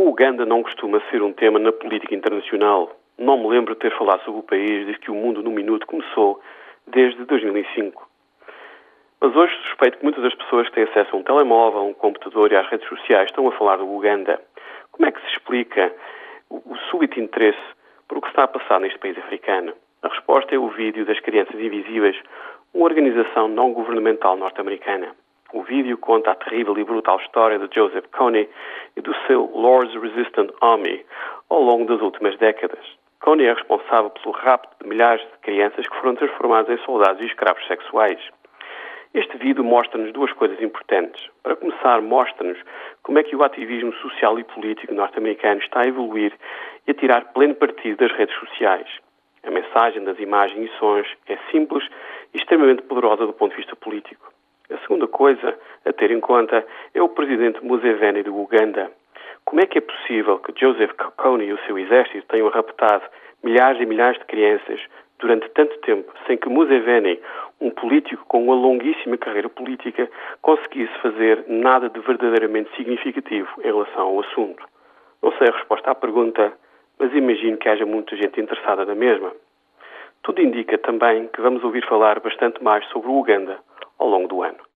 O Uganda não costuma ser um tema na política internacional. Não me lembro de ter falado sobre o país desde que o Mundo no Minuto começou, desde 2005. Mas hoje suspeito que muitas das pessoas que têm acesso a um telemóvel, a um computador e às redes sociais estão a falar do Uganda. Como é que se explica o, súbito interesse por o que está a passar neste país africano? A resposta é o vídeo das Crianças Invisíveis, uma organização não governamental norte-americana. O vídeo conta a terrível e brutal história de Joseph Kony e do seu Lord's Resistant Army ao longo das últimas décadas. Kony é responsável pelo rapto de milhares de crianças que foram transformadas em soldados e escravos sexuais. Este vídeo mostra-nos duas coisas importantes. Para começar, mostra-nos como é que o ativismo social e político norte-americano está a evoluir e a tirar pleno partido das redes sociais. A mensagem das imagens e sons é simples e extremamente poderosa do ponto de vista político. A segunda coisa a ter em conta é o presidente Museveni do Uganda. Como é que é possível que Joseph Kony e o seu exército tenham raptado milhares e milhares de crianças durante tanto tempo sem que Museveni, um político com uma longuíssima carreira política, conseguisse fazer nada de verdadeiramente significativo em relação ao assunto? Não sei a resposta à pergunta, mas imagino que haja muita gente interessada na mesma. Tudo indica também que vamos ouvir falar bastante mais sobre o Uganda ao longo do ano.